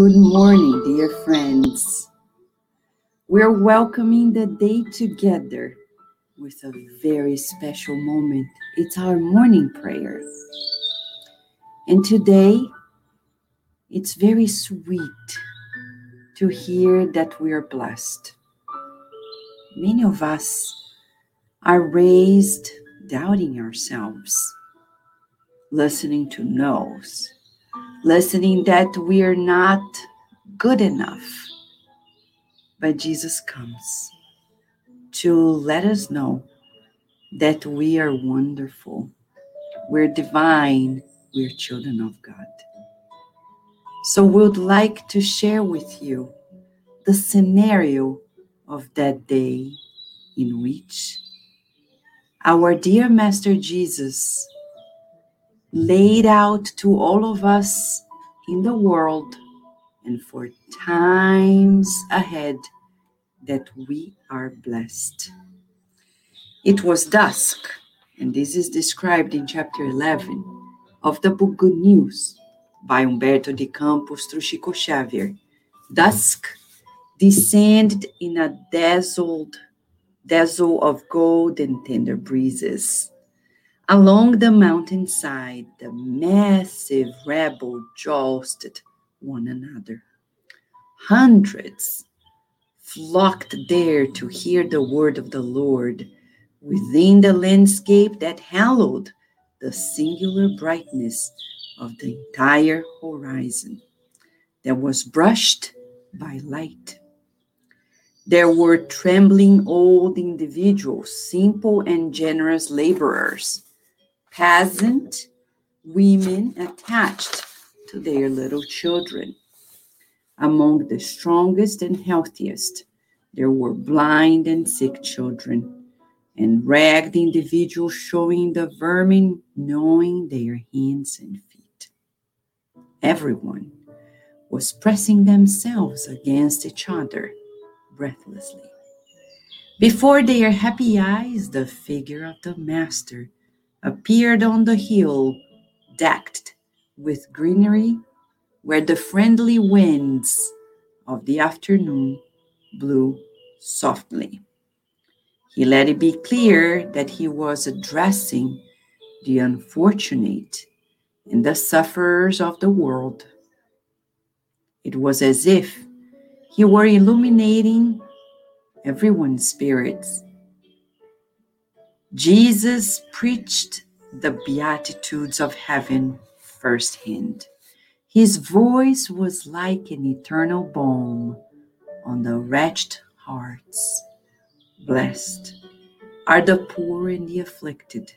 Good morning, dear friends. We're welcoming the day together with a very special moment. It's our morning prayer. And today, it's very sweet to hear that we are blessed. Many of us are raised doubting ourselves, listening to no's listening that we are not good enough. But Jesus comes to let us know that we are wonderful, we're divine, we're children of God. So, we would like to share with you the scenario of that day in which our dear Master Jesus laid out to all of us in the world and for times ahead that we are blessed. It was dusk, and this is described in chapter 11 of the book Good News by Humberto de Campos through Chico Xavier. Dusk descended in a dazzled, dazzle of gold and tender breezes Along the mountainside, the massive rabble jostled one another. Hundreds flocked there to hear the word of the Lord within the landscape that hallowed the singular brightness of the entire horizon that was brushed by light. There were trembling old individuals, simple and generous laborers peasant women attached to their little children. Among the strongest and healthiest, there were blind and sick children, and ragged individuals showing the vermin gnawing their hands and feet. Everyone was pressing themselves against each other breathlessly. Before their happy eyes, the figure of the Master appeared on the hill decked with greenery where the friendly winds of the afternoon blew softly. He let it be clear that he was addressing the unfortunate and the sufferers of the world. It was as if he were illuminating everyone's spirits Jesus preached the Beatitudes of heaven firsthand. His voice was like an eternal balm on the wretched hearts. Blessed are the poor and the afflicted.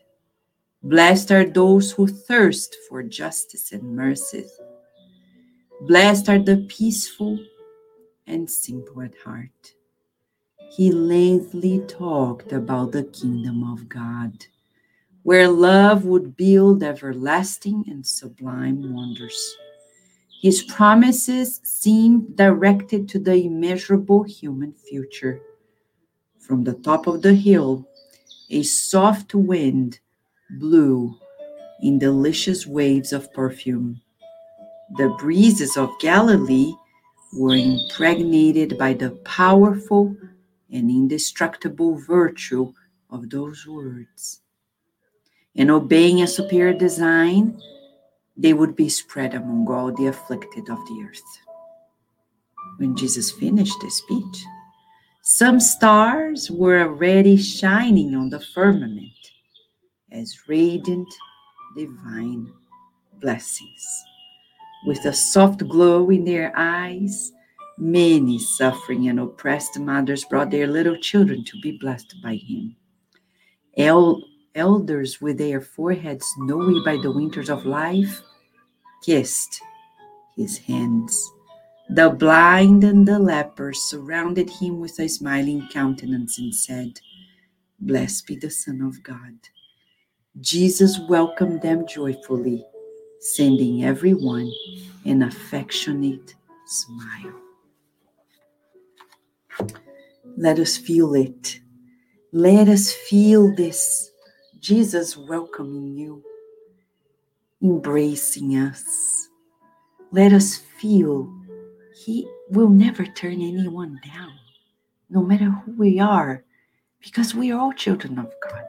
Blessed are those who thirst for justice and mercy. Blessed are the peaceful and simple at heart he lengthily talked about the kingdom of God, where love would build everlasting and sublime wonders. His promises seemed directed to the immeasurable human future. From the top of the hill, a soft wind blew in delicious waves of perfume. The breezes of Galilee were impregnated by the powerful and indestructible virtue of those words. And obeying a superior design, they would be spread among all the afflicted of the earth. When Jesus finished his speech, some stars were already shining on the firmament as radiant divine blessings. With a soft glow in their eyes, Many suffering and oppressed mothers brought their little children to be blessed by him. El- elders with their foreheads snowy by the winters of life kissed his hands. The blind and the lepers surrounded him with a smiling countenance and said, Blessed be the Son of God. Jesus welcomed them joyfully, sending everyone an affectionate smile. Let us feel it. Let us feel this. Jesus welcoming you, embracing us. Let us feel He will never turn anyone down, no matter who we are, because we are all children of God.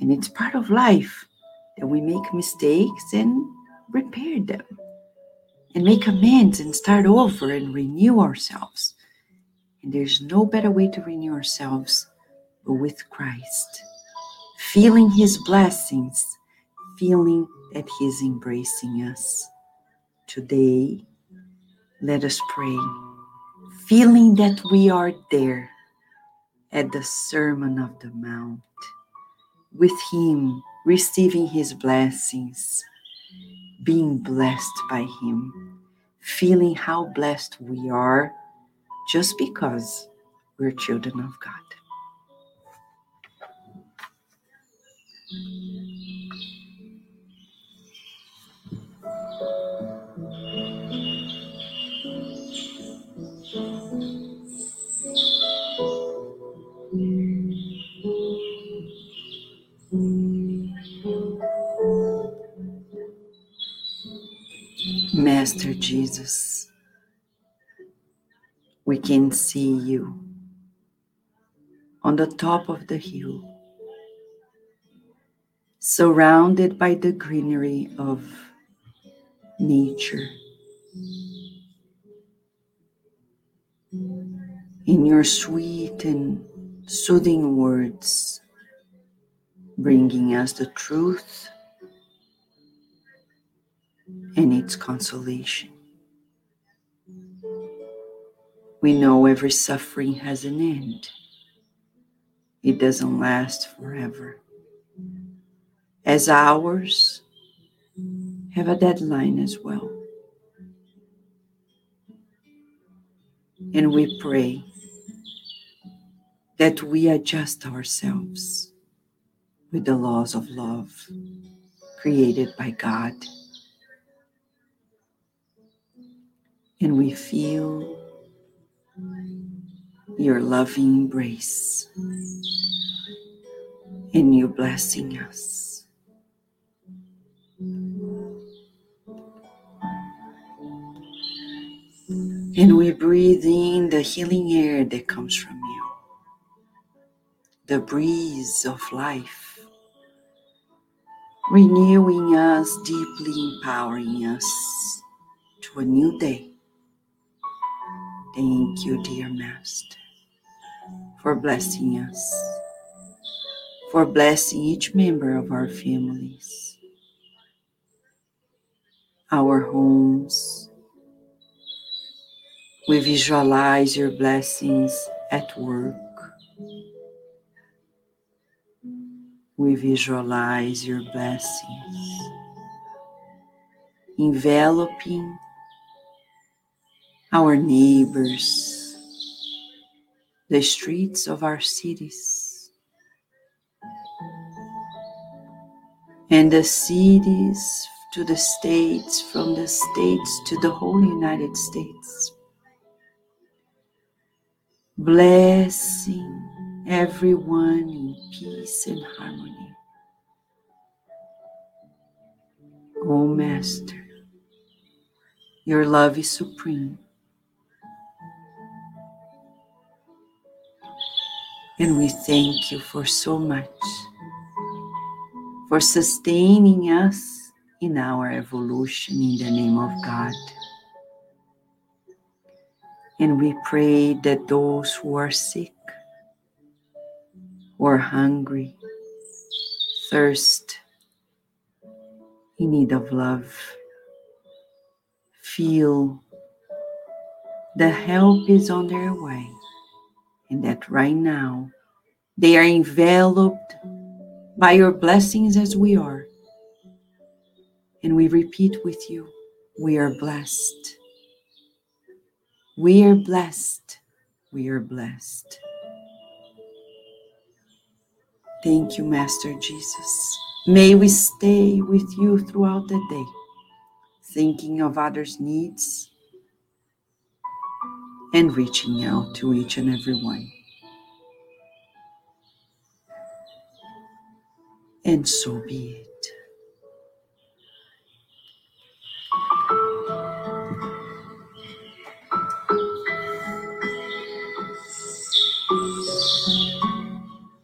And it's part of life that we make mistakes and repair them and make amends and start over and renew ourselves. And there's no better way to renew ourselves but with Christ, feeling His blessings, feeling that He's embracing us. Today, let us pray, feeling that we are there at the Sermon of the Mount, with Him, receiving His blessings. Being blessed by Him, feeling how blessed we are just because we're children of God. Master Jesus, we can see you on the top of the hill, surrounded by the greenery of nature. In your sweet and soothing words, bringing us the truth and its consolation. We know every suffering has an end, it doesn't last forever. As ours have a deadline as well. And we pray that we adjust ourselves with the laws of love created by God and we feel your loving embrace and you blessing us. And we breathe in the healing air that comes from you, the breeze of life, renewing us, deeply empowering us to a new day Thank you, dear Master, for blessing us, for blessing each member of our families, our homes. We visualize your blessings at work. We visualize your blessings enveloping our neighbors, the streets of our cities, and the cities to the states, from the states to the whole United States. Blessing everyone in peace and harmony. Oh, Master, your love is supreme. And we thank you for so much, for sustaining us in our evolution in the name of God. And we pray that those who are sick, or hungry, thirst, in need of love, feel the help is on their way and that right now they are enveloped by your blessings as we are. And we repeat with you we are blessed. We are blessed. We are blessed. Thank you, Master Jesus. May we stay with you throughout the day, thinking of others' needs and reaching out to each and every one. And so be it.